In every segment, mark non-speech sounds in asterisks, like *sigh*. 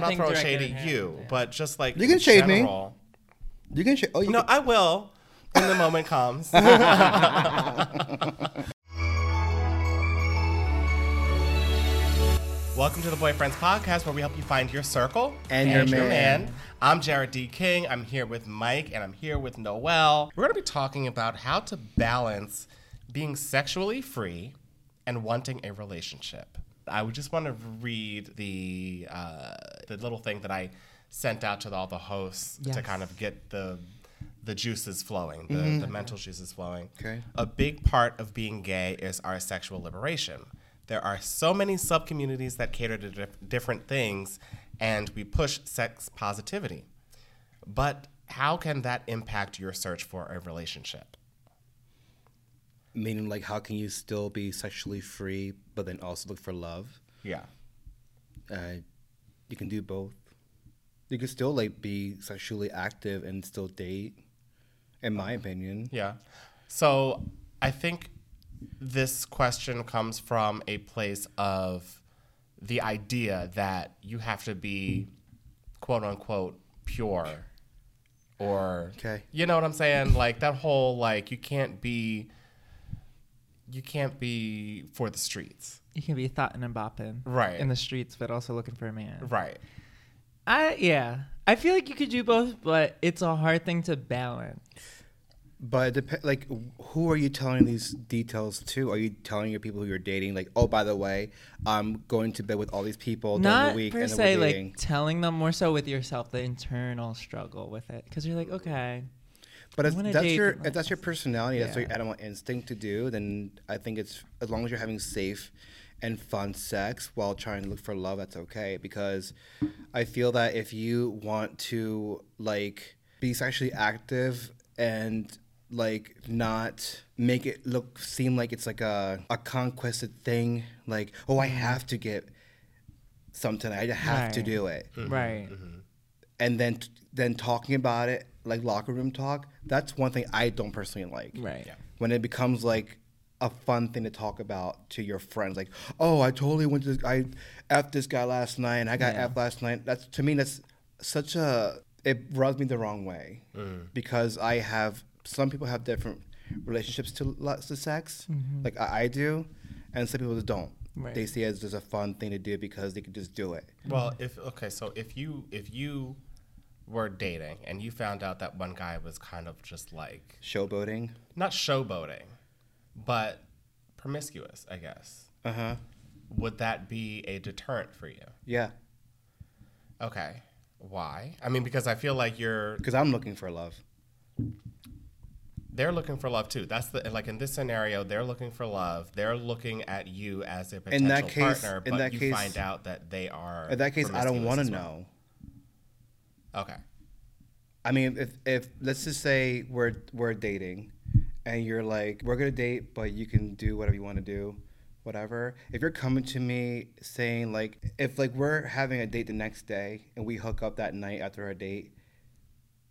I'm not nothing throwing directed shade at at you, yeah. but just like You can in shade me. You can. Sh- oh, you No, can- I will when the moment comes. *laughs* Welcome to the Boyfriends Podcast, where we help you find your circle And your man. I'm Jarrod D. King. I'm here with Mike, and I'm here with Noel. We're going to be talking about how to balance being sexually free and wanting a relationship. I would just want to read the uh, the little thing that I sent out to all the hosts to kind of get the the juices flowing, the, the mental juices flowing. Okay. A big part of being gay is our sexual liberation. There are so many subcommunities that cater to dif- different things, and we push sex positivity. But how can that impact your search for a relationship? Meaning, like, how can you still be sexually free, but then also look for love? Yeah. Uh, you can do both. You can still like be sexually active and still date. In my opinion, Yeah. So I think this question comes from a place of the idea that you have to be quote unquote pure or Okay. you know what I'm saying? Like that whole like you can't be you can't be for the streets. You can be thought and bopping Right. in the streets, but also looking for a man. Right. I yeah. I feel like you could do both, but it's a hard thing to balance. but dep- like, who are you telling these details to? Are you telling your people who you're dating, like, oh, by the way, I'm going to bed with all these people during Not the week, per and then se we're like dating? telling them more so with yourself the internal struggle with it because you're like okay But if that's date, your but if that's your personality, that's Yeah. your animal instinct to do, then I think it's as long as you're having safe and fun sex while trying to look for love, that's okay. Because I feel that if you want to like be sexually active and like not make it look seem like it's like a a conquested thing, like oh I have to get something, I have to do it. Mm-hmm. Right. Mm-hmm. And then then talking about it like locker room talk that's one thing i don't personally like. Right. Yeah. when it becomes like a fun thing to talk about to your friends like oh i totally went to i f this guy last night and i got Yeah. f last night. That's to me that's such a it rubs me the wrong way mm. because i have some people have different relationships to lots of sex mm-hmm. like I, I do and some people just don't. Right. they see it as just a fun thing to do because they can just do it. Well, if okay, so if you if you were dating and you found out that one guy was kind of just like showboating not showboating, but promiscuous, I guess. uh-huh Would that be a deterrent for you? yeah Okay. Why? I mean, because I feel like you're because i'm looking for love they're looking for love too. That's the like in this scenario, they're looking for love. They're looking at you as a potential In that case- partner, in but that you case- find out that they are. In that case, I don't want to well. know. Okay. I mean, if if let's just say we're we're dating, and you're like, we're gonna date, but you can do whatever you want to do, whatever. If you're coming to me saying like, if like we're having a date the next day and we hook up that night after our date,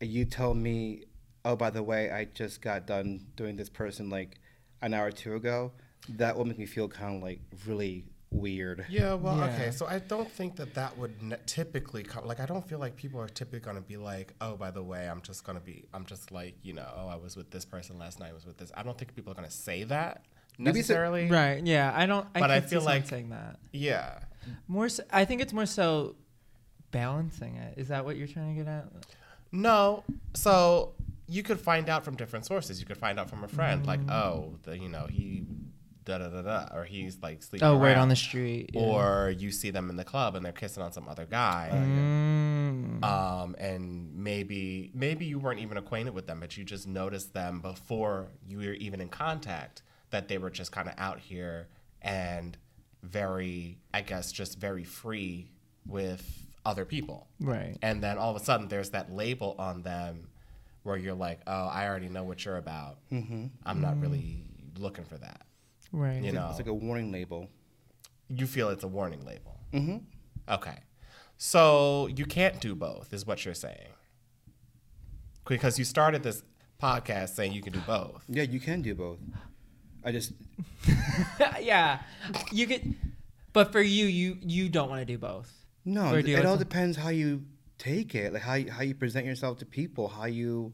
and you tell me, oh by the way, I just got done doing this person like an hour or two ago, that will make me feel kind of like really weird. Yeah, well, Yeah. okay. So I don't think that that would ne- typically come. Like, I don't feel like people are typically going to be like, "Oh, by the way, I'm just going to be. I'm just like, you know, oh, I was with this person last night. I was with this." I don't think people are going to say that Maybe it's a- necessarily. right yeah i don't i But I feel like- saying that Yeah. more so, i think it's more so balancing it is that what you're trying to get at No. So you could find out from different sources. You could find out from a friend, like, mm. oh, the, you know, he da da da da, or he's like sleeping. oh word around. on the street yeah. Or you see them in the club and they're kissing on some other guy. Mm. um, and maybe maybe you weren't even acquainted with them, but you just noticed them before you were even in contact that they were just kind of out here and very, I guess, just very free with other people. right And then all of a sudden, there's that label on them where you're like, oh, I already know what you're about. Mm-hmm. I'm not really looking for that. Right You know, It's like a warning label. you feel it's a warning label. Mm-hmm. Okay. So you can't do both, is what you're saying. Because you started this podcast saying you can do both. Yeah, you can do both. I just *laughs* yeah you could but for you you you don't want to do both No, do it all to- depends how you take it, like how you, how you present yourself to people, how you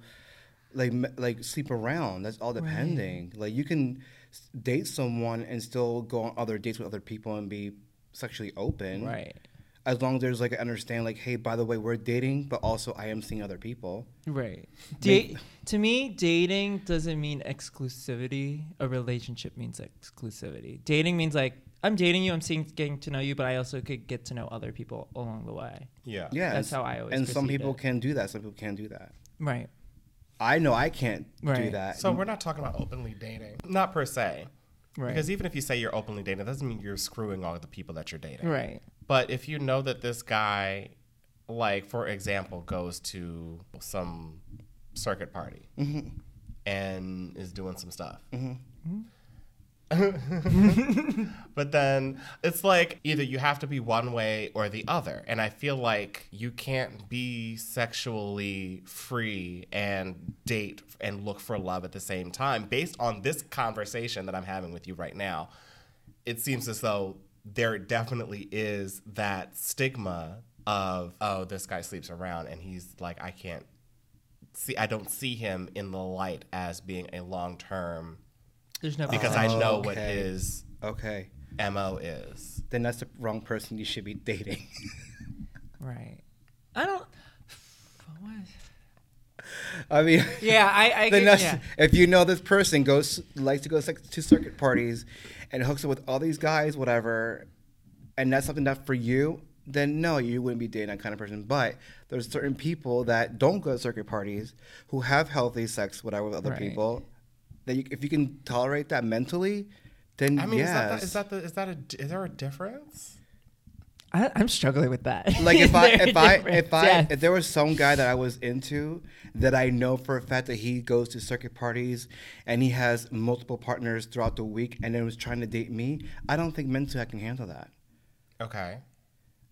like like sleep around. That's all depending. Like you can s- date someone and still go on other dates with other people and be sexually open, Right. As long as there's like an understand, like, hey, by the way, we're dating, but also I am seeing other people. Right. Date to me, dating doesn't mean exclusivity. A relationship means exclusivity. Dating means like I'm dating you, I'm seeing getting to know you, but I also could get to know other people along the way. Yeah. Yeah, That's how I always And some people it. can do that. Some people can't do that. Right. I know I can't do that. So we're not talking about openly dating. Not per se. Right. Because even if you say you're openly dating, that doesn't mean you're screwing all the people that you're dating. right. But if you know that this guy, like for example, goes to some circuit party mm-hmm. and is doing some stuff. Mm-hmm. Mm-hmm. *laughs* but then it's like either you have to be one way or the other. And I feel like you can't be sexually free and date and look for love at the same time. Based on this conversation that I'm having with you right now, it seems as though there definitely is that stigma of, oh, this guy sleeps around and he's like, I can't see, I don't see him in the light as being a long term There's no because I know what Okay. his okay, MO is. then that's the wrong person you should be dating. *laughs* Right. I don't. What? I mean, *laughs* Yeah, I. I *laughs* then get, that's, yeah. if you know this person goes likes to go sec- to circuit parties and hooks up with all these guys, whatever, and that's something that for you, then no, you wouldn't be dating that kind of person. But there's certain people that don't go to circuit parties who have healthy sex, whatever, with other Right. people. That you, if you can tolerate that mentally, then I mean, yes. is that the, is that the, is that a, is there a difference? I, I'm struggling with that. like if *laughs* I if I if I Yes. if there was some guy that I was into that I know for a fact that he goes to circuit parties and he has multiple partners throughout the week and then was trying to date me, I don't think mentally I can handle that. Okay.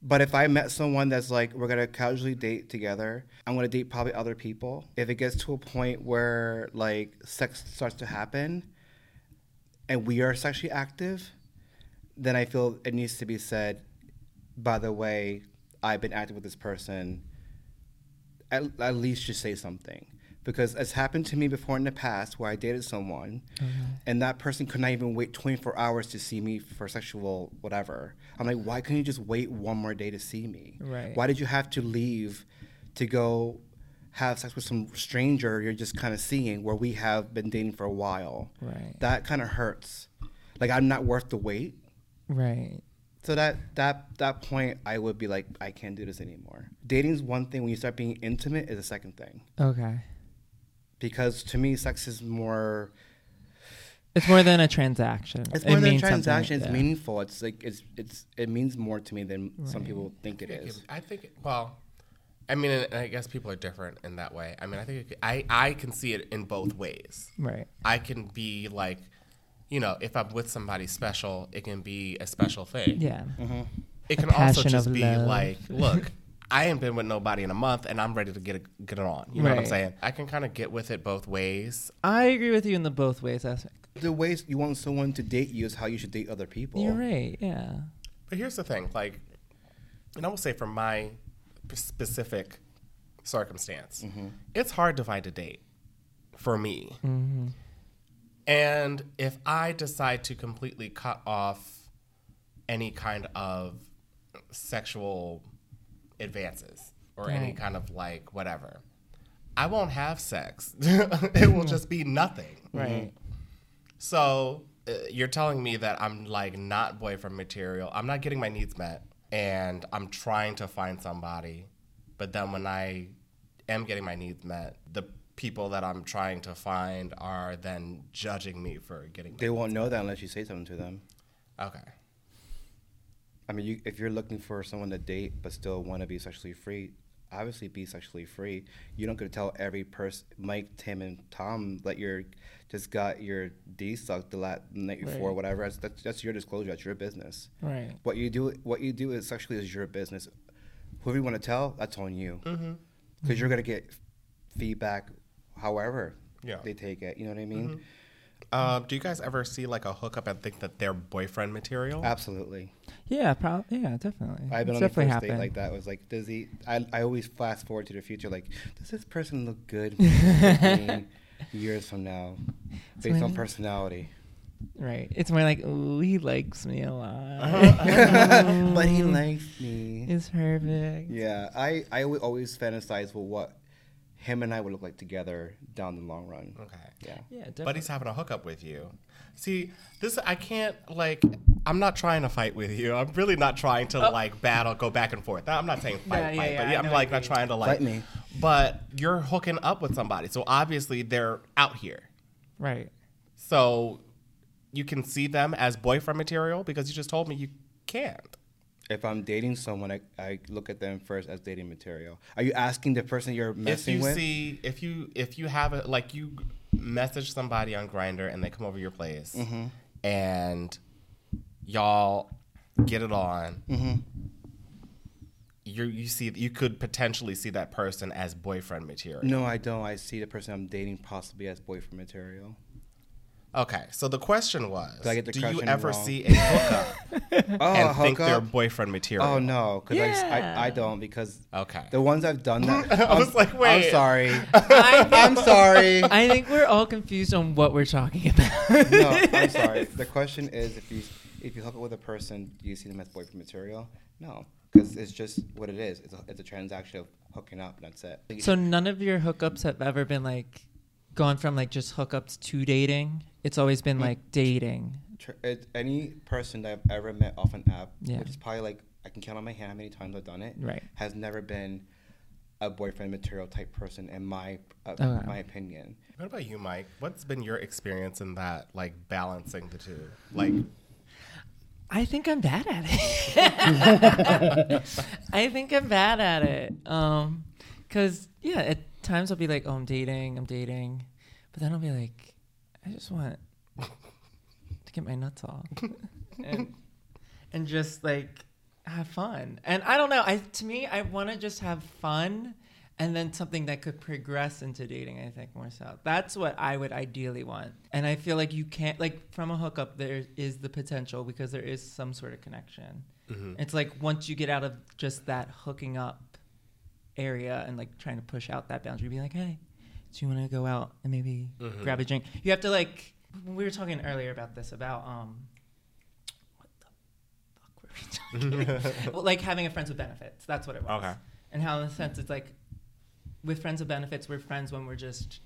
But if I met someone that's like we're gonna casually date together, I'm gonna date probably other people. If it gets to a point where like sex starts to happen and we are sexually active, then I feel it needs to be said, by the way, I've been active with this person. At, at least just say something. Because it's happened to me before in the past where I dated someone mm-hmm. and that person could not even wait 24 hours to see me for sexual whatever. I'm like, why couldn't you just wait one more day to see me? Right. Why did you have to leave to go have sex with some stranger you're just kind of seeing where we have been dating for a while? Right. That kind of hurts. Like, I'm not worth the wait. Right. So that that that point, I would be like, I can't do this anymore. Dating's one thing. When you start being intimate, is a second thing. Okay. Because to me, sex is more. It's more than a transaction. It's It more than a transaction. It's yeah. meaningful. It's like it's it's it means more to me than some people think it is. I think, well, I mean, and I guess people are different in that way. I mean, I think it, could- I, I can see it in both ways. Right. I can be like, you know, if I'm with somebody special, it can be a special thing. Yeah. Mm-hmm. It A can also just be love. like, look, *laughs* I ain't been with nobody in a month, and I'm ready to get it, get it on. You know what I'm Right. saying? I can kind of get with it both ways. I agree with you in the both ways aspect. The ways you want someone to date you is how you should date other people. You're right. Yeah. But here's the thing, like, and I will say from my p- specific circumstance, mm-hmm. it's hard to find a date for me. Mm-hmm. And if I decide to completely cut off any kind of sexual advances or any kind of like whatever, I won't have sex. *laughs* it will just be nothing. Right. So uh, you're telling me that I'm like not boyfriend material. I'm not getting my needs met, and I'm trying to find somebody. But then when I am getting my needs met, the people that I'm trying to find are then judging me for getting. They won't know that unless you say something to them. Okay. I mean, you, if you're looking for someone to date but still want to be sexually free, obviously be sexually free. You don't get to tell every person, Mike, Tim, and Tom, that you're just got your D sucked the la- night before, Right. whatever. That's, that's that's your disclosure. That's your business. Right. What you do, what you do is sexually is your business. Whoever you want to tell, that's on you. Mm-hmm. Because you're gonna get feedback, however Yeah. they take it. You know what I mean? Mm-hmm. Um, do you guys ever see like a hookup and think that they're boyfriend material? Absolutely. Yeah, probably. Yeah, definitely. I've been It's on a definitely first date like that. It was like, does he? I, I always fast forward to the future. Like, does this person look good *laughs* years from now, based on personality? Right. It's more like, ooh, he likes me a lot. *laughs* but he likes me. It's perfect. Yeah, I I would always fantasize with what him and I would look like together down the long run. Okay. Yeah. Yeah, Definitely. But he's having a hookup with you. See, this I can't like. I'm not trying to fight with you. I'm really not trying to oh. like battle, go back and forth. I'm not saying fight, Yeah, yeah, fight, yeah, but I yeah, I'm like not trying to like Fight me. But you're hooking up with somebody, so obviously they're out here. Right. So you can see them as boyfriend material because you just told me you can't. If I'm dating someone, I, I look at them first as dating material. Are you asking the person you're messing with? if you with? see if you if you have a like you message somebody on Grindr and they come over your place Mm-hmm. and y'all get it on Mm-hmm. you you see you could potentially see that person as boyfriend material no, I don't. I see the person I'm dating possibly as boyfriend material. Okay so the question was Did I get the do you ever wrong? see a hookup *laughs* Oh, and think they're boyfriend material Oh no, because I, Yeah. I, I don't because okay the ones I've done that. *laughs* I was I'm- like, wait. I'm sorry. I I'm sorry. I think we're all confused on what we're talking about. no, I'm *laughs* sorry. The question is if you if you hook up with a person, do you see them as boyfriend material? No, because it's just what it is. It's a, it's a transaction of hooking up. And that's it. So none of your hookups have ever been like gone from like just hookups to dating. It's always been Mm. like dating. Tr- it, any person that I've ever met off an app, Yeah. which is probably like I can count on my hand how many times I've done it, Right. has never been a boyfriend material type person in my uh, Okay. my opinion. what about you mike what's been your experience in that like balancing the two like I think I'm bad at it. *laughs* *laughs* I think I'm bad at it. Um, cause yeah, at times I'll be like, oh, I'm dating, I'm dating, but then I'll be like, I just want to get my nuts off *laughs* and and just like have fun. And I don't know. I to me, I want to just have fun. And then something that could progress into dating, I think more so. That's what I would ideally want. And I feel like you can't, like, from a hookup, there is the potential because there is some sort of connection. Mm-hmm. It's like once you get out of just that hooking up area and like trying to push out that boundary, be like, hey, do you want to go out and maybe grab a drink? You have to like. We were talking earlier about this about um. What the fuck were we talking? *laughs* well, like having a friends with benefits. That's what it was. Okay. And how in a sense it's like, with friends with benefits, we're friends when we're just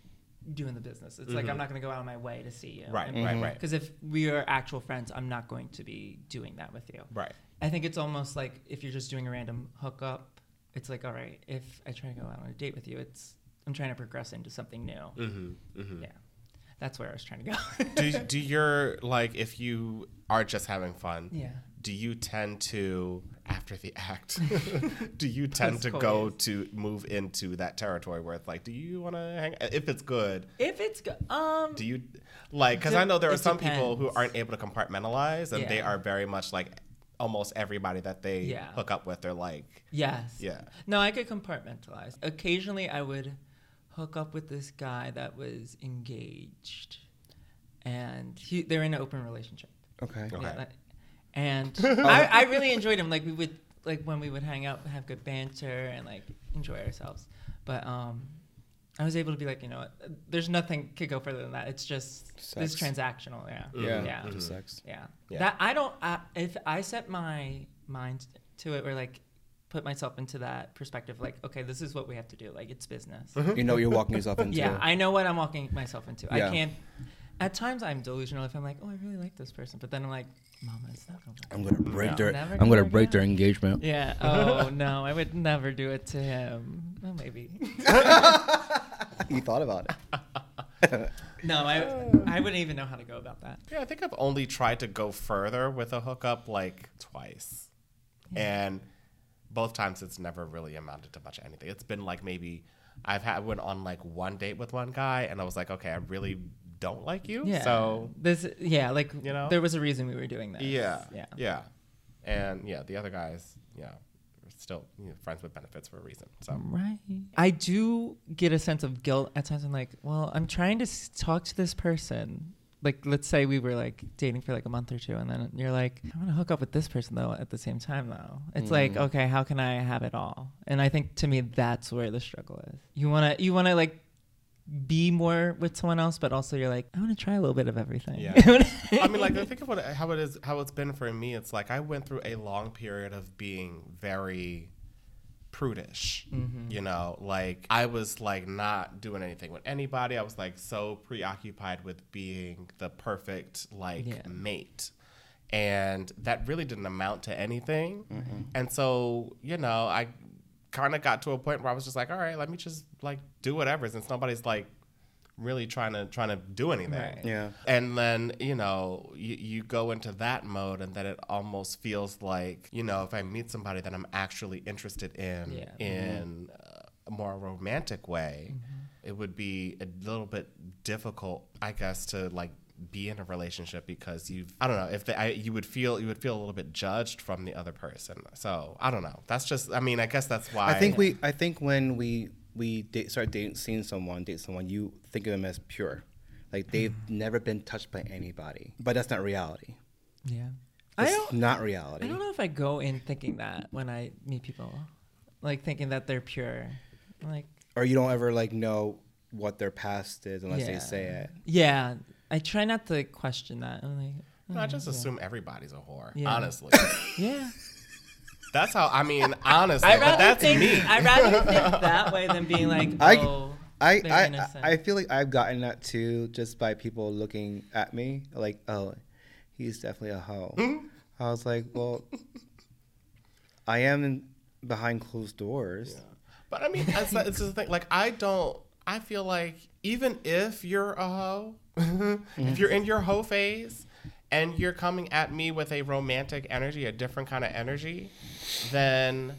doing the business. It's like Mhm. I'm not going to go out of my way to see you. right right right Because if we are actual friends, I'm not going to be doing that with you. right I think it's almost like if you're just doing a random hookup, it's like, all right, if I try to go out on a date with you, it's I'm trying to progress into something new. mm-hmm, mm-hmm. Yeah, that's where I was trying to go. do do *laughs* your like if you are just having fun yeah. do you tend to after the act *laughs* *laughs* do you tend to go Post-coitus. to move into that territory where it's like do you want to hang if it's good If it's good um, do you like because i know there are it some people who aren't able to compartmentalize and they are very much like almost everybody that they Yeah. hook up with they're like yes. yeah No, I could compartmentalize. Occasionally, I would hook up with this guy that was engaged, and he they're in an open relationship. Okay. Okay. Yeah, that- and *laughs* I, I really enjoyed him. Like we would like when we would hang out, have good banter, and like enjoy ourselves. But um, I was able to be like, you know, there's nothing could go further than that. It's just it's Sex. transactional. Yeah. Mm-hmm. Yeah. Yeah. Mhm. Sex. Yeah. Yeah. That I don't. I, if I set my mind to it, or like put myself into that perspective, like, okay, this is what we have to do. Like, it's business. Mm-hmm. You know you're walking yourself into. Yeah, I know what I'm walking myself into. Yeah. I can't. At times, I'm delusional if I'm like, oh, I really like this person, but then I'm like, Mama, it's not gonna. work I'm gonna break Yeah. their. Never I'm gonna gonna break out. their engagement. Yeah. Oh no, I would never do it to him. Well, maybe. *laughs* *laughs* you thought about it. *laughs* No, I I wouldn't even know how to go about that. Yeah, I think I've only tried to go further with a hookup like twice. And both times it's never really amounted to much anything. It's been like maybe I've had went on like one date with one guy and I was like, okay, I really don't like you. Yeah. So this, yeah, like You know? there was a reason we were doing this. yeah. Yeah. Yeah. And yeah, the other guys, yeah, are still you know, friends with benefits for a reason. So Right. I do get a sense of guilt at times. I'm like, well, I'm trying to s- talk to this person. like let's say we were like dating for like a month or two and then you're like i want to hook up with this person though at the same time though it's like Mm. okay how can i have it all and i think to me that's where the struggle is you want to you want to like be more with someone else but also you're like i want to try a little bit of everything Yeah. *laughs* I mean, like, think of what how it is, how it's been for me. It's like I went through a long period of being very prudish. Mhm. You know, like I was like not doing anything with anybody. I was like so preoccupied with being the perfect like Yeah. mate. And that really didn't amount to anything. Mm-hmm. And so, you know, I kind of got to a point where I was just like, all right, let me just like do whatever since nobody's like really trying to trying to do anything. Right. Yeah. And then, you know, you, you go into that mode, and then it almost feels like, you know, if I meet somebody that I'm actually interested in, Yeah. in uh, a more romantic way, Mm-hmm. it would be a little bit difficult, I guess, to like be in a relationship because you've I don't know if they, I, you would feel you would feel a little bit judged from the other person. So I don't know. That's just I mean I guess that's why I think we. I think when we we date, start dating, seeing someone, date someone, you think of them as pure, like they've mm-hmm. never been touched by anybody. But that's not reality. yeah i don't not reality. i don't know if i go in thinking that when i meet people like thinking that they're pure like Or you don't ever like know what their past is unless they say it. Yeah, I try not to question that. I'm like, I oh, just yeah. assume everybody's a whore. Yeah. Honestly, *laughs* Yeah, that's how I mean. *laughs* Honestly, I but rather that's think me. I rather think *laughs* that way than being like, I- oh, I, they're I, innocent. I feel like I've gotten that too just by people looking at me like, oh, he's definitely a hoe. Hmm? I was like, well, I am behind closed doors. But I mean, it's, it's the thing. Like, I don't. I feel like even if you're a hoe, *laughs* if you're in your hoe phase, and you're coming at me with a romantic energy, a different kind of energy, then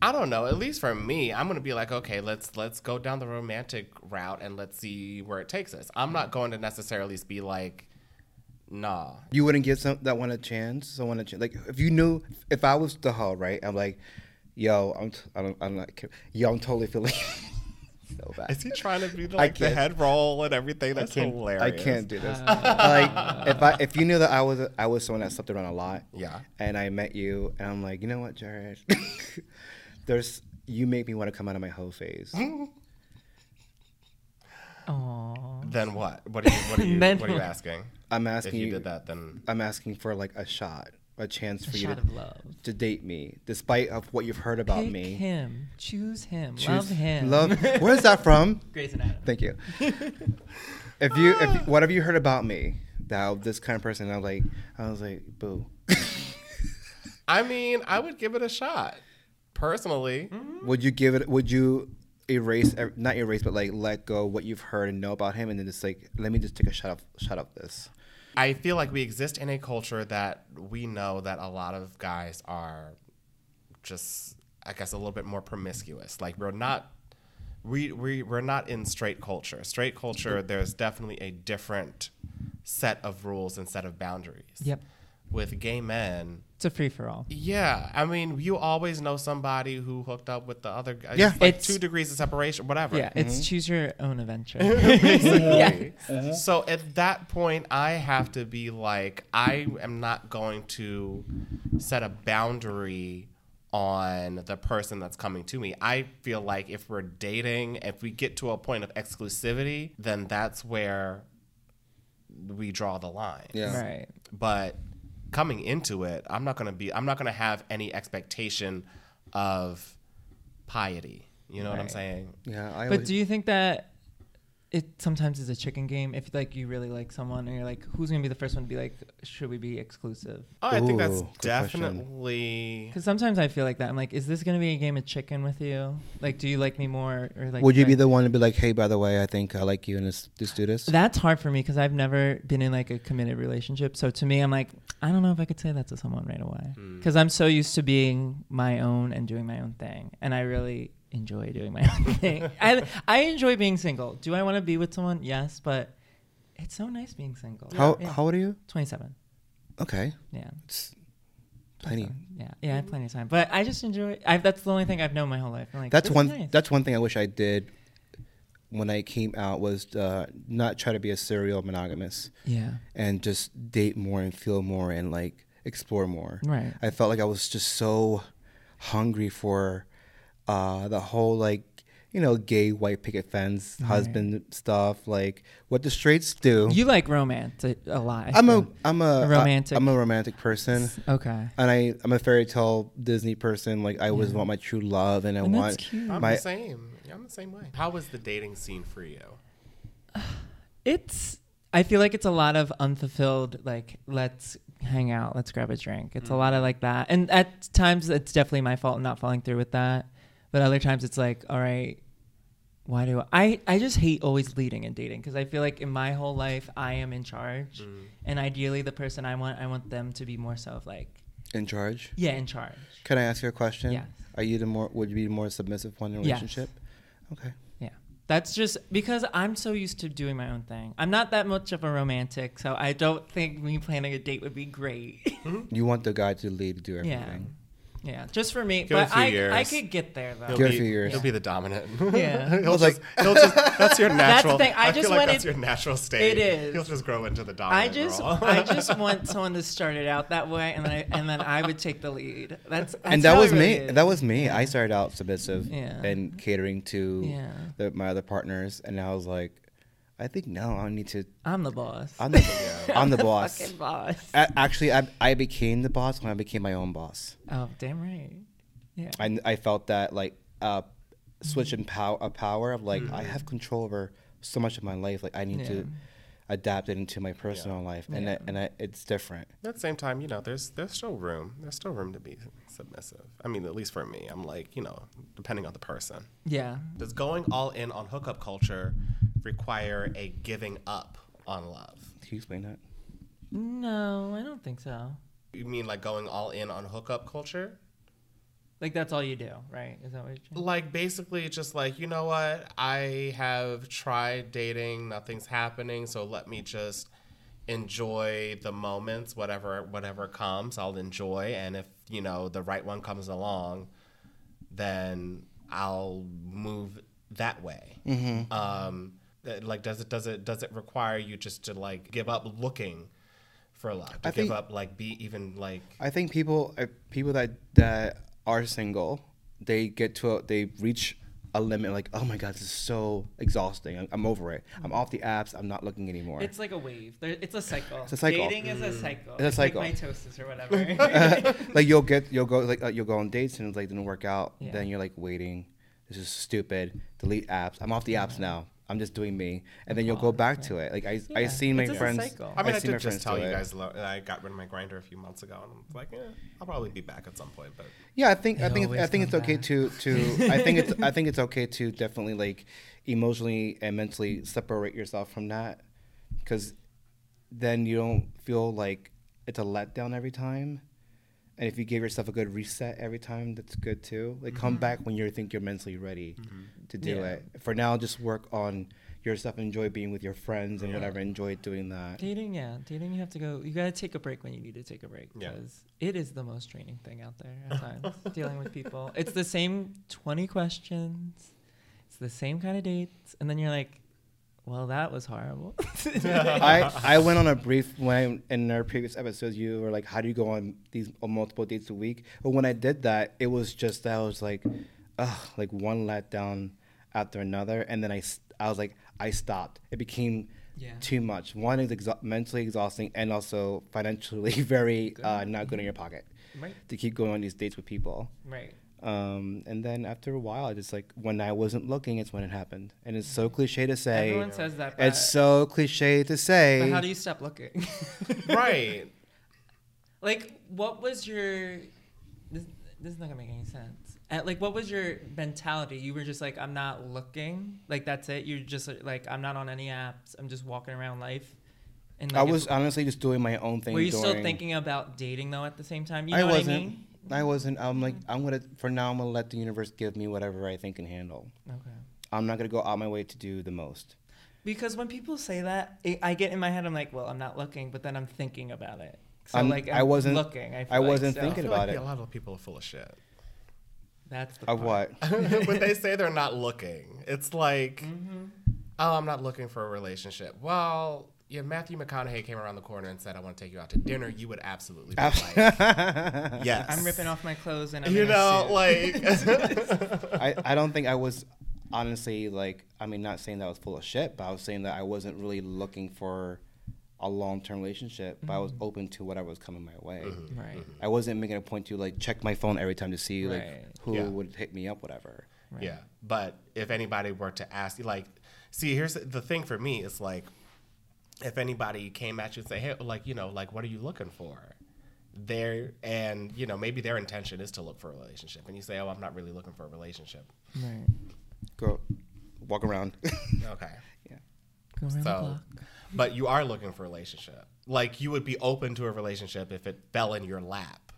I don't know. At least for me, I'm gonna be like, okay, let's let's go down the romantic route and let's see where it takes us. I'm not going to necessarily be like, nah. You wouldn't give some that one a chance. Someone a chance. Like if you knew, if I was the hoe, right? I'm like, yo, I'm, t- I don't, I'm not, ki- yo, I'm totally feeling *laughs* so bad. Is he trying to be like the head roll and everything? That's can't, hilarious. I can't do this. *laughs* Like if I if you knew that I was I was someone that slept around a lot, Yeah. and I met you, and I'm like, you know what, Jarrod, *laughs* there's you make me want to come out of my hoe phase. *laughs* Aw. Then what? What are you? What are you? What are you asking? I'm If asking you you, did that, then I'm asking for like a shot, a chance a for you shot to, of love. to date me, despite of what you've heard about Pick me. him. Choose him. Choose- love him. Love. Where's that from? *laughs* Grey's Anatomy. Thank you. *laughs* if you, if ah. what have you heard about me? That this kind of person. I was like, I was like, boo. *laughs* I mean, I would give it a shot. Personally, mm-hmm. would you give it? Would you erase? Not erase, but like let go what you've heard and know about him, and then just like, let me just take a shot of shot of this. I feel like we exist in a culture that we know that a lot of guys are just, I guess, a little bit more promiscuous. Like we're not, we we we're not in straight culture. Straight culture, there's definitely a different set of rules and set of boundaries. Yep. With gay men, It's a free for all. Yeah, I mean, you always know somebody who hooked up with the other guy. Yeah. like It's- two degrees of separation, whatever. Yeah, it's mm-hmm. choose your own adventure. *laughs* Basically. *laughs* Uh-huh. So at that point, I have to be like, I am not going to set a boundary on the person that's coming to me. I feel like if we're dating, if we get to a point of exclusivity, then that's where we draw the line. Yeah. Right. But coming into it, I'm not gonna be I'm not gonna have any expectation of piety. You know what I'm saying? Yeah. I But always- do you think that it sometimes is a chicken game? If like you really like someone and you're like, who's gonna be the first one to be like, should we be exclusive? Oh, I think that's Ooh, good question. definitely Because sometimes I feel like that. I'm like, is this gonna be a game of chicken with you? Like, do you like me more or like? would you be the one to be like, hey, by the way, I think I like you, and let's just do this? That's hard for me because I've never been in like a committed relationship. So to me, I'm like, I don't know if I could say that to someone right away Hmm. because I'm so used to being my own and doing my own thing, and I really enjoy doing my *laughs* own thing. I I enjoy being single. Do I want to be with someone? Yes, but it's so nice being single. how Yeah. how old are you? 27. Okay, Yeah. it's plenty. Yeah, yeah, I have plenty of time. But I just enjoy. I that's the only thing I've known my whole life. I'm like, That's one. nice. That's one thing I wish I did when I came out was uh, not try to be a serial monogamous Yeah. and just date more and feel more and like explore more. Right. I felt like I was just so hungry for uh, the whole like you know gay white picket fence Right. husband stuff like what the straights do. You like romance a, a lot. I I'm a feel. I'm a, A romantic- I'm a romantic person. okay. And I, I'm a fairy tale Disney person. Like I always Yeah. want my true love, and I And that's want cute. I'm my the same. Yeah, I'm the same way. How was the dating scene for you? *sighs* It's. I feel like it's a lot of unfulfilled. Like, let's hang out, let's grab a drink. It's a lot of like that, and at times it's definitely my fault not following through with that. But other times it's like, all right, why do I? I just hate always leading and dating because I feel like in my whole life I am in charge, Mm. and ideally the person I want, I want them to be more so of like, in charge. yeah, in charge. Can I ask you a question? Yes. Are you the more? Would you be the more submissive one in a Yes. relationship? Okay. Yeah. That's just because I'm so used to doing my own thing. I'm not that much of a romantic, so I don't think me planning a date would be great. You want the guy to lead, do everything. Yeah. Yeah, just for me. Give but I, years. I could get there though. He'll Give it a be, few years. He'll be the dominant. *laughs* Yeah. *laughs* he'll I just, like- he'll just, that's your natural. *laughs* That's the natural. thing, I feel just like wanted- that's your natural state. It is. He'll just grow into the dominant. I just role. I just want someone to start it out that way and then I and then I would take the lead. That's, that's and that how was it really me. is. That was me. I started out submissive Yeah. and catering to Yeah. the, my other partners, and I was like, I think no, I need to. I'm the boss. *laughs* I'm the, I'm the boss. Fucking boss. A- Actually, I, I became the boss when I became my own boss. Oh, damn right. Yeah. I, I felt that like uh, switch in power, a power of like I have control over so much of my life. Like I need Yeah. to adapt it into my personal life, and Yeah. I, and I, it's different. At the same time, you know, there's there's still room. There's still room to be submissive. I mean, at least for me, I'm like, you know, depending on the person. yeah. Does going all in on hookup culture require a giving up on love? Can you explain that? No, I don't think so. You mean like going all in on hookup culture? Like that's all you do, right? Is that what you're saying? Like basically just like, you know what? I have tried dating, nothing's happening, so let me just enjoy the moments, whatever whatever comes, I'll enjoy and if, you know, the right one comes along, then I'll move that way. Um that- like does it does it does it require you just to like give up looking for love? To I give think- up like be even like I think people uh, people that that are single, they get to a, they reach a limit. Like, oh my god, this is so exhausting. I'm, I'm over it. I'm off the apps. I'm not looking anymore. It's like a wave. There, it's a cycle. It's a cycle. Dating is a cycle. It's a cycle. like mitosis or whatever. *laughs* like you'll get you'll go like uh, you'll go on dates and it's like didn't work out. Yeah. Then you're like waiting. This is stupid. Delete apps. I'm off the apps now. I'm just doing me. And then you'll go back to it. Like I I Yeah, seen my it's just a friends. cycle. I mean, I, seen my did friends just tell do you it. guys lo- that I got rid of my Grindr a few months ago, and I'm like, eh, I'll probably be back at some point. But Yeah, I think I It think it's, I always think it's comes okay back. to to I think it's I think it's okay to definitely like emotionally and mentally separate yourself from that because then you don't feel like it's a letdown every time. And if you give yourself a good reset every time, that's good too. Like come mm-hmm. back when you think you're mentally ready mm-hmm. to do Yeah. it. For now, just work on yourself. Enjoy being with your friends and Yeah. whatever. Enjoy doing that. dating, yeah, dating. You have to go. You gotta take a break when you need to take a break Yeah. because it is the most draining thing out there at times. *laughs* dealing with people, it's the same twenty questions. It's the same kind of dates, and then you're like, "Well, that was horrible." *laughs* I, I went on a brief when in our previous episodes you were like how do you go on these multiple dates a week? But when I did that it was just that I was like ugh like one letdown after another. And then I I was like I stopped. It became Yeah. too much. One is exa- mentally exhausting and also *laughs* financially very uh, not good in your pocket right, to keep going on these dates with people. Right. Um, and then after a while I just like when I wasn't looking it's when it happened and it's so cliche to say Everyone says that. But, it's so cliche to say but how do you stop looking? *laughs* right, Like, what was your? This, this is not gonna make any sense. At, like, what was your mentality? You were just like, I'm not looking. Like, that's it. You're just like, I'm not on any apps. I'm just walking around life. And I was honestly just doing my own thing. were you still thinking about dating though at the same time? You I know wasn't. what I mean? I wasn't. I'm like, I'm gonna. For now, I'm gonna let the universe give me whatever I think can handle. Okay. I'm not gonna go out my way to do the most. Because when people say that, it, I get in my head. I'm like, well, I'm not looking, but then I'm thinking about it. So I'm- like, I I'm wasn't- looking. I, feel I wasn't so- I thinking feel about like it. A lot of people are full of shit. That's the Of part. what? *laughs* when they *laughs* say they're not looking, it's like Mm-hmm. Oh, I'm not looking for a relationship. Well, yeah, Matthew McConaughey came around the corner and said, "I want to take you out to dinner." You would absolutely be like, *laughs* "Yes." I'm ripping off my clothes and I'm You in a know, suit. like *laughs* *laughs* I, I don't think I was honestly like I mean not saying that I was full of shit, but I was saying that I wasn't really looking for a long term relationship, but I was mm-hmm. open to whatever was coming my way. Mm-hmm. right. Mm-hmm. I wasn't making a point to like check my phone every time to see like Right. who Yeah. would hit me up, whatever. Right. Yeah, but if anybody were to ask you, like, see, here's the thing for me is like, if anybody came at you and say, hey, like, you know, like, what are you looking for? There and you know maybe their intention is to look for a relationship, and you say, oh, I'm not really looking for a relationship. Right. Go walk around. *laughs* Okay, Yeah. Go around the block. but you are looking for a relationship. Like you would be open to a relationship if it fell in your lap,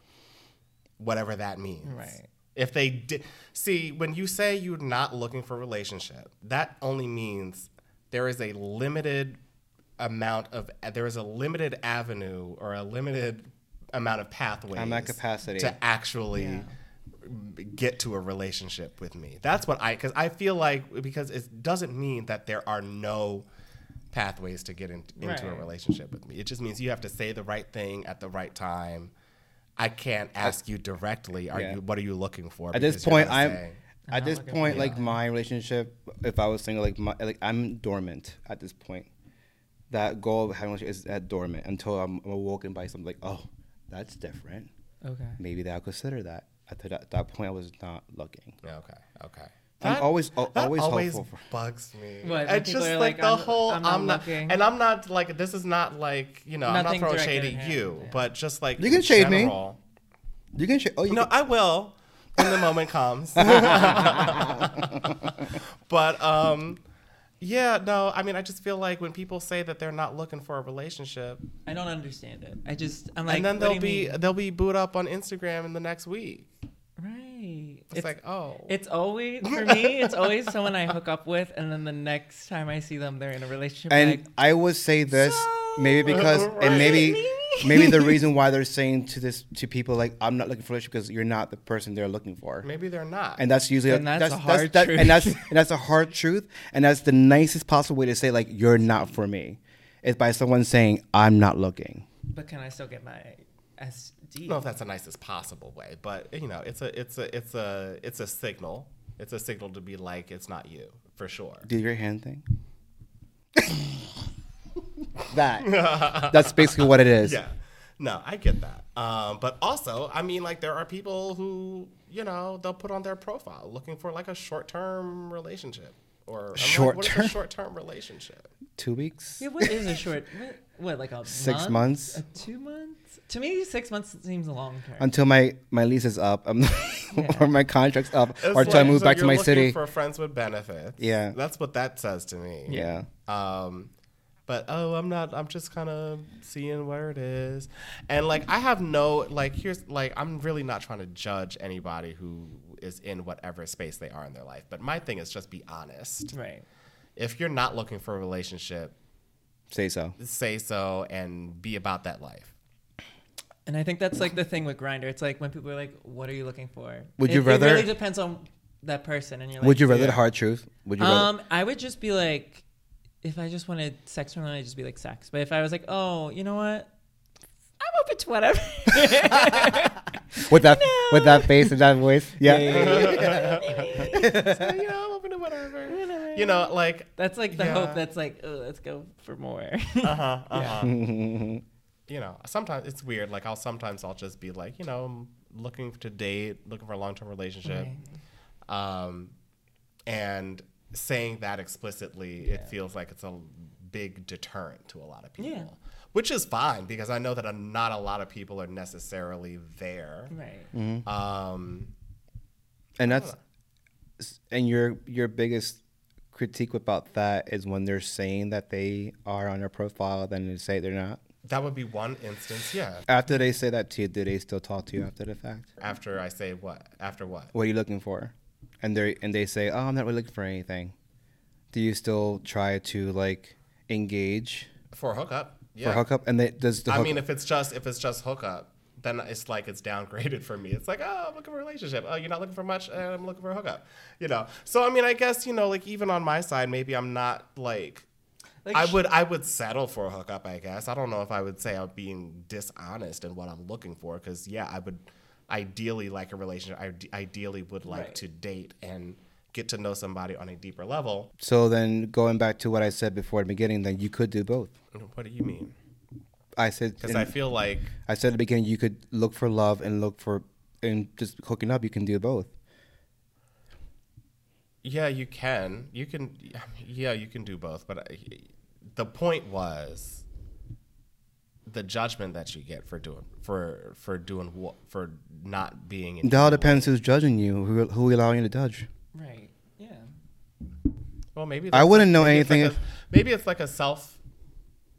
whatever that means. Right. If they did, see, when you say you're not looking for a relationship, that only means there is a limited amount of, there is a limited avenue or a limited amount of pathways. I'm at capacity. To actually get to a relationship with me. That's what I, because I feel like, because it doesn't mean that there are no pathways to get in, into a relationship with me. It just means you have to say the right thing at the right time. I can't ask you directly. Are Yeah. you? What are you looking for? At this point, I'm say- at this point, like my relationship. If I was single, like my like I'm dormant at this point. That goal of having relationship is at dormant until I'm awoken by something like, oh, that's different. Okay. Maybe that I'll consider that. At that, that point, I was not looking. Yeah, okay, okay. I'm always- al- that always always hopeful for- bugs me. What, when It's just like, like, the I'm- whole. I'm I'm not not, looking. and I'm not like this is not like you know I'm not throwing shade at at you, yeah. but just like You can shade me. You can. shade. oh, you No, can- I will when the moment comes. *laughs* *laughs* but um, yeah, no. I mean, I just feel like when people say that they're not looking for a relationship, I don't understand it. I just I'm like and then they'll be mean? they'll be booed up on Instagram in the next week. right. It's, like, oh, It's always *laughs* for me. It's always someone I hook up with, and then the next time I see them, they're in a relationship. and like, I would say this So- maybe because Right. and maybe Me? Maybe the *laughs* reason why they're saying to this to people like I'm not looking for a relationship because you're not the person they're looking for. maybe they're not. And that's usually And that's a hard that- truth. and that's and that's a hard truth, and that's the nicest possible way to say like you're not for me, is by someone saying I'm not looking. but can I still get my SD? I don't know if that's the nicest possible way, but you know, it's a it's a it's a it's a signal. It's a signal to be like it's not you for sure. Do your hand thing. That *laughs* that's basically what it is. Yeah. No, I get that. Um, but also, I mean, like there are people who you know they'll put on their profile looking for like a short term relationship or I'm like, short term a short term relationship? Two weeks. Yeah, what is a short? What, what like a *laughs* Six month? months? A two months? To me, six months seems a long term. Until my my lease is up, um, *laughs* or my contract's up, It's or until I move so back to you're my looking city. for friends with benefits. Yeah. that's what that says to me. yeah. Um, but oh, I'm not. I'm just kind of seeing where it is, and like I have no like. Here's like I'm really not trying to judge anybody who is in whatever space they are in their life. But my thing is just be honest. right. If you're not looking for a relationship, Say so. say so and be about that life. And I think that's like the thing with Grindr. It's like when people are like, "What are you looking for?" Would It- you rather- It really depends on that person, and you're like, Would you rather yeah. the hard truth? Would you rather? Um, I would just be like, if I just wanted sex from them, I'd just be like sex. But if I was like, oh, you know what? I'm open to whatever. *laughs* with that with that face and that voice? Yeah. *laughs* *laughs* So, you know, I'm open to whatever. You know, like That's like the Yeah. hope. That's like, oh, let's go for more. uh huh, uh huh. you know, sometimes it's weird. Like I'll sometimes I'll just be like, you know, I'm looking to date, looking for a long term relationship, um, and saying that explicitly, it feels like it's a big deterrent to a lot of people. Yeah. Which is fine because I know that a, not a lot of people are necessarily there. right. Um, and that's and your your biggest critique about that is when they're saying that they are on their profile, then they say they're not. that would be one instance, yeah. After they say that to you, do they still talk to you after the fact? After I say what? After what? What are you looking for? And they and they say, "Oh, I'm not really looking for anything." Do you still try to like engage For a hookup. Yeah. For Yeah. hookup? And they, does the I hook, mean, if it's just if it's just hookup, then it's like it's downgraded for me. It's like, oh, I'm looking for a relationship. Oh, you're not looking for much. I'm looking for a hookup. You know. So I mean, I guess you know, like even on my side, maybe I'm not like. Like, I sh- would I would settle for a hookup. I guess I don't know if I would say I'm being dishonest in what I'm looking for because yeah, I would ideally like a relationship. I ideally would like Right. to date and get to know somebody on a deeper level. So then going back to what I said before at the beginning, then you could do both. What do you mean? I said Because I feel like I said at the beginning you could look for love and look for and just hooking up. You can do both. Yeah, you can. You can. Yeah, you can do both. But I, the point was the judgment that you get for doing for for doing what for not being. In It all depends who's judging you, who who we allowing you to judge. right. Yeah. Well, maybe I wouldn't know maybe it's anything like if- a- maybe it's like a self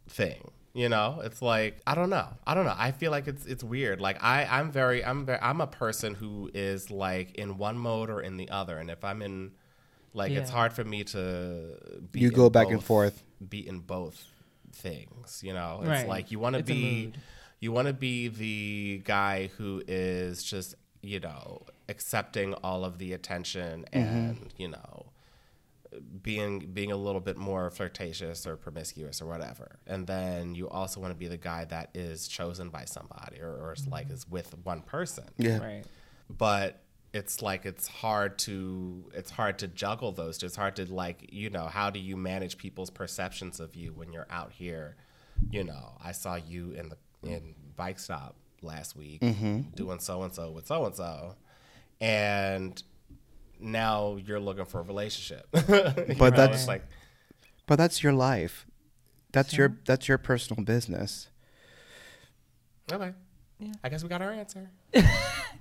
thing. You know, it's like I don't know. I don't know. I feel like it's it's weird. Like I I'm very I'm very I'm a person who is like in one mode or in the other, and if I'm in like it's hard for me to be You go back and forth. be in both things. You know, it's Right. like you want to be you want to be the guy who is just you know accepting all of the attention Mm-hmm. and you know being being a little bit more flirtatious or promiscuous or whatever and then you also want to be the guy that is chosen by somebody or, or is like is with one person Yeah. Right. but it's like it's hard to it's hard to juggle those two. It's hard to like you know how do you manage people's perceptions of you when you're out here? You know, I saw you in the in bike stop last week mm-hmm. doing so and so with so and so, and now you're looking for a relationship. *laughs* but But that's- like But that's your life. That's your that's your personal business. okay. Yeah. I guess we got our answer. *laughs*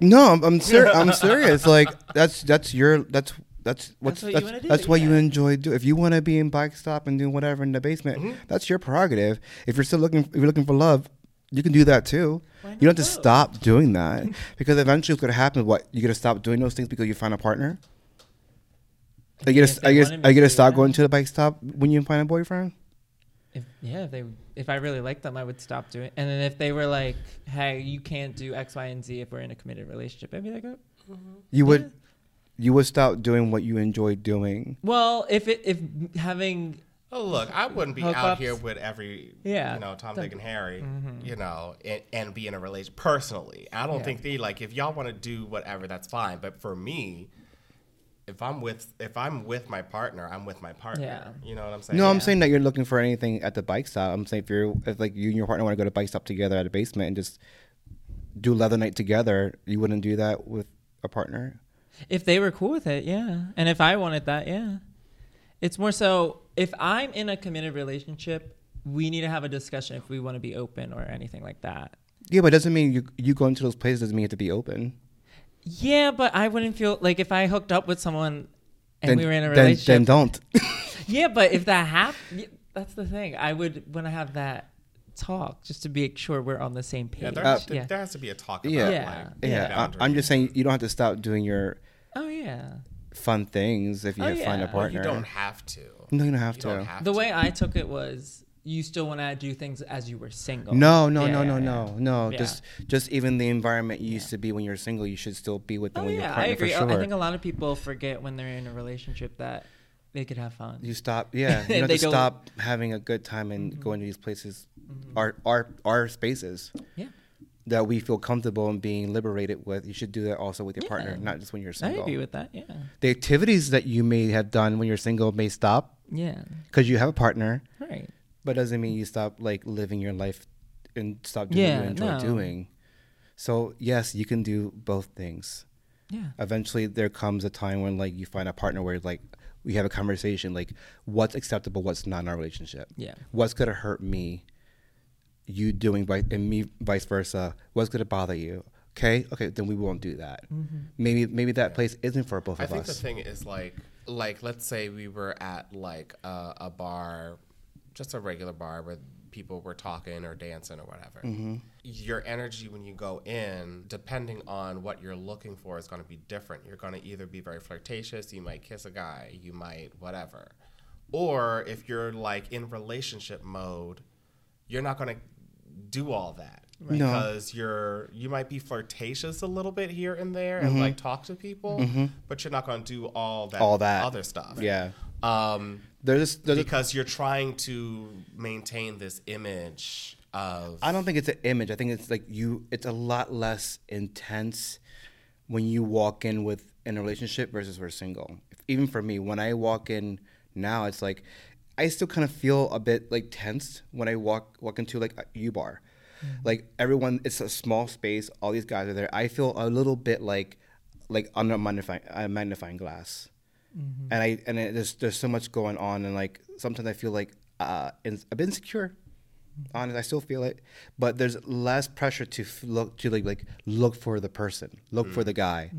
No, I'm I'm, ser- I'm serious. Like that's that's your that's that's what's what you that's wanna do, that's what you enjoy do. If you want to be in bike stop and do whatever in the basement, Mm-hmm. that's your prerogative. If you're still looking if you're looking for love, you can do that too. You don't have to stop doing that *laughs* because eventually what's gonna happen? What you're gonna stop doing those things because you find a partner? Are you If gonna, they are you, wanted are you gonna stop going to the bike stop when you find a boyfriend? If yeah, if they if I really liked them, I would stop doing. And then if they were like, "Hey, you can't do X, Y, and Z if we're in a committed relationship," I'd be like, oh. You would Yeah. you would stop doing what you enjoy doing. "Well, if it if having Oh look, I wouldn't be out Hookups. here with every Yeah. you know Tom, The- Dick, and Harry, Mhm. you know, and, and be in a relation personally. I don't Yeah. think they like if y'all want to do whatever, that's fine. But for me, if I'm with if I'm with my partner, I'm with my partner. Yeah. You know what I'm saying? No, I'm Yeah. saying that you're looking for anything at the bike stop. I'm saying if you're if like you and your partner want to go to bike stop together at a basement and just do leather night together, you wouldn't do that with a partner. if they were cool with it, yeah, and if I wanted that, yeah." It's more so if I'm in a committed relationship, we need to have a discussion if we want to be open or anything like that. Yeah, but it doesn't mean you you go into those places doesn't mean you have to be open. Yeah, but I wouldn't feel like if I hooked up with someone and then, we were in a then, relationship. then don't. *laughs* Yeah, but if that happened, that's the thing. I would want to have that talk just to be sure we're on the same page. Yeah, there, Uh, has to, there has to be a talk about Yeah. Yeah. like yeah, I, I'm just saying you don't have to stop doing your Oh yeah. fun things if you Oh, find a yeah. Well, Well, partner. you don't have to. no, you don't have You to. don't have The to. way I took it was you still want to do things as you were single. No, no, Yeah, no, no, yeah, no, yeah. no. Yeah. Just, just even the environment you used to be when you're single, you should still be with them Oh when you're yeah, I agree. for sure. I think a lot of people forget when they're in a relationship that they could have fun. You stop, yeah. *laughs* You have They to don't- stop having a good time and Mm-hmm. going to these places, our our our spaces yeah. that we feel comfortable and being liberated with. You should do that also with your partner, not just when you're single. I agree with that. Yeah. the activities that you may have done when you're single may stop Yeah. because you have a partner, Right. But doesn't mean you stop like living your life and stop doing Yeah, what you enjoy no. doing. So yes, you can do both things. Yeah. eventually there comes a time when like you find a partner where like we have a conversation like what's acceptable what's not in our relationship Yeah. what's gonna hurt me you doing vi- and me vice versa what's gonna bother you okay okay then we won't do that Mm-hmm. maybe maybe that place isn't for both I of us. I think the thing is like like let's say we were at like a, a bar, just a regular bar where people were talking or dancing or whatever. Mm-hmm. Your energy when you go in, depending on what you're looking for, is going to be different. You're going to either be very flirtatious, you might kiss a guy, you might whatever, or if you're like in relationship mode, you're not going to do all that. Right. No. because you're you might be flirtatious a little bit here and there and Mm-hmm. like talk to people, but you're not going to do all that All that. other stuff. Yeah. Um, There's, there's a, because you're trying to maintain this image of I don't think it's an image. I think it's like you. It's a lot less intense when you walk in with in a relationship versus we're single. Even for me, when I walk in now, it's like I still kind of feel a bit like tense when I walk walk into like a U bar. Like everyone, it's a small space. All these guys are there. I feel a little bit like like under a magnifying, a magnifying glass. Mm-hmm. And I and it, there's there's so much going on, and like sometimes I feel like uh, in, a bit insecure mm-hmm. honest i still feel it but there's less pressure to f- look to like like look for the person look for the mm-hmm. guy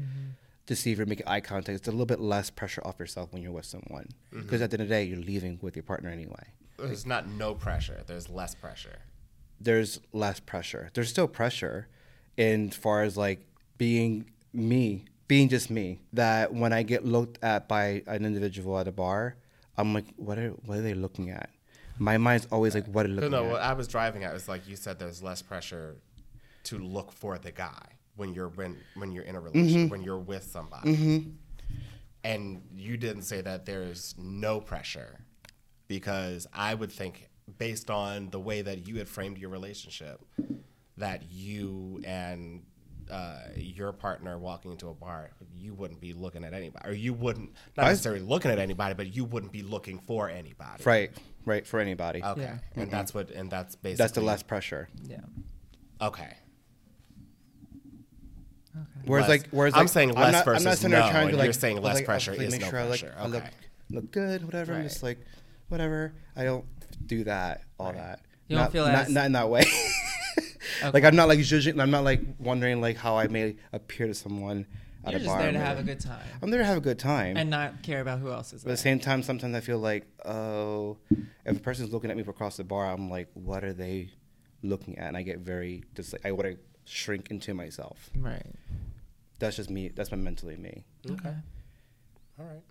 to see if you're making eye contact. It's a little bit less pressure off yourself when you're with someone because at the end of the day you're leaving with your partner anyway. There's not no pressure. There's less pressure. there's less pressure. There's still pressure in far as like being me being just me that when i get looked at by an individual at a bar i'm like what are what are they looking at my mind's always like what are they No, looking no. at What I was driving at was like you said. There's less pressure to look for the guy when you're when when you're in a relationship Mm-hmm. when you're with somebody. And you didn't say that there's no pressure because I would think based on the way that you had framed your relationship that you and uh, your partner walking into a bar, you wouldn't be looking at anybody, or you wouldn't not necessarily looking at anybody, but you wouldn't be looking for anybody. right right for anybody Okay, Yeah. and that's what, and that's basically that's the less pressure Yeah. Okay, Okay. Whereas Less- like, whereas I'm like, saying I'm less not, I'm not versus no, trying to and like. you're saying less like, pressure like, is make no sure I, like, pressure. I look, Okay. look good, whatever. I'm just like, whatever. I don't do that, all that. You don't not, feel not, as- not in that way. *laughs* Like I'm not like judging. I'm not like wondering like how I may appear to someone at You're a just bar. there to there- have a good time I'm there to have a good time. and not care about who else is But there. at the same time, sometimes I feel like, oh, if a person's looking at me from across the bar, I'm like, what are they looking at? And I get very just like I want to shrink into myself. Right. That's just me. That's my mentally me. Okay. All right.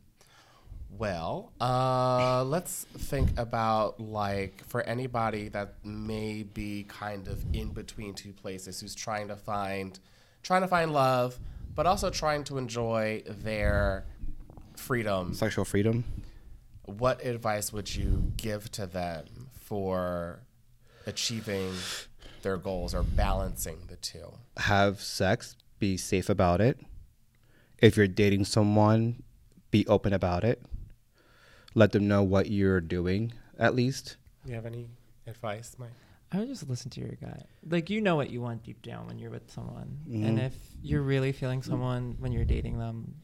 Well, uh, let's think about like for anybody that may be kind of in between two places, who's trying to find, trying to find love, but also trying to enjoy their freedom. Sexual freedom. What advice would you give to them for achieving their goals or balancing the two? Have sex. Be safe about it. If you're dating someone, be open about it. Let them know what you're doing, at least. You have any advice, Mike? I would just listen to your gut. Like you know what you want deep down when you're with someone, Mhm. and if you're really feeling someone when you're dating them,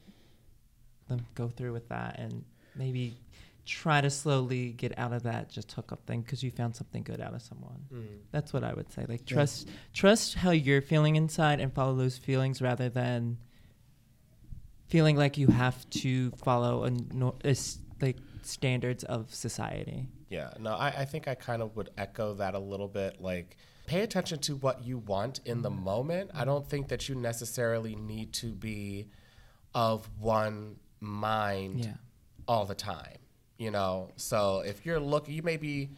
then go through with that and maybe try to slowly get out of that just hookup thing because you found something good out of someone. That's what I would say. Like Yeah. trust trust how you're feeling inside and follow those feelings rather than feeling like you have to follow a, nor- a s- like standards of society. Yeah, no, I, I think I kind of would echo that a little bit. Like, pay attention to what you want in the moment. I don't think that you necessarily need to be of one mind Yeah. all the time. You know, so if you're looking, you may be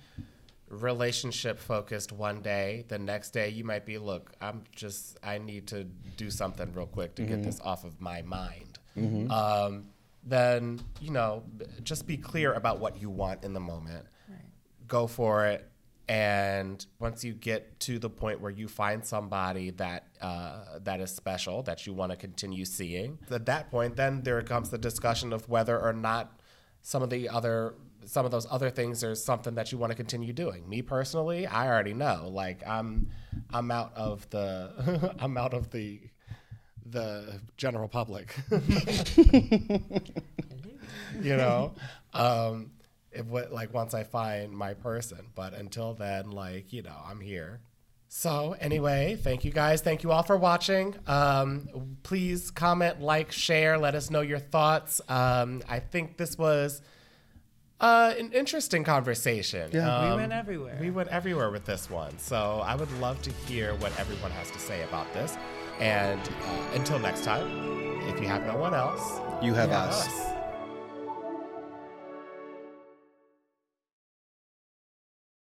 relationship focused one day. The next day, you might be, look, I'm just, I need to do something real quick to get this off of my mind. Um, then, you know, just be clear about what you want in the moment. Go for it. And once you get to the point where you find somebody that uh, that is special that you want to continue seeing, at that point, then there comes the discussion of whether or not some of the other some of those other things are something that you want to continue doing. Me personally, I already know. Like I'm I'm out of the *laughs* I'm out of the the general public. *laughs* you know, um, if what like once I find my person, but until then, like you know, I'm here. So anyway, thank you guys. Thank you all for watching. Um, please comment, like, share. Let us know your thoughts. Um, I think this was uh, an interesting conversation. Yeah. we Um, went everywhere. we went everywhere with this one. So I would love to hear what everyone has to say about this. And uh, until next time, if you have no one else, You have Yeah. us. us.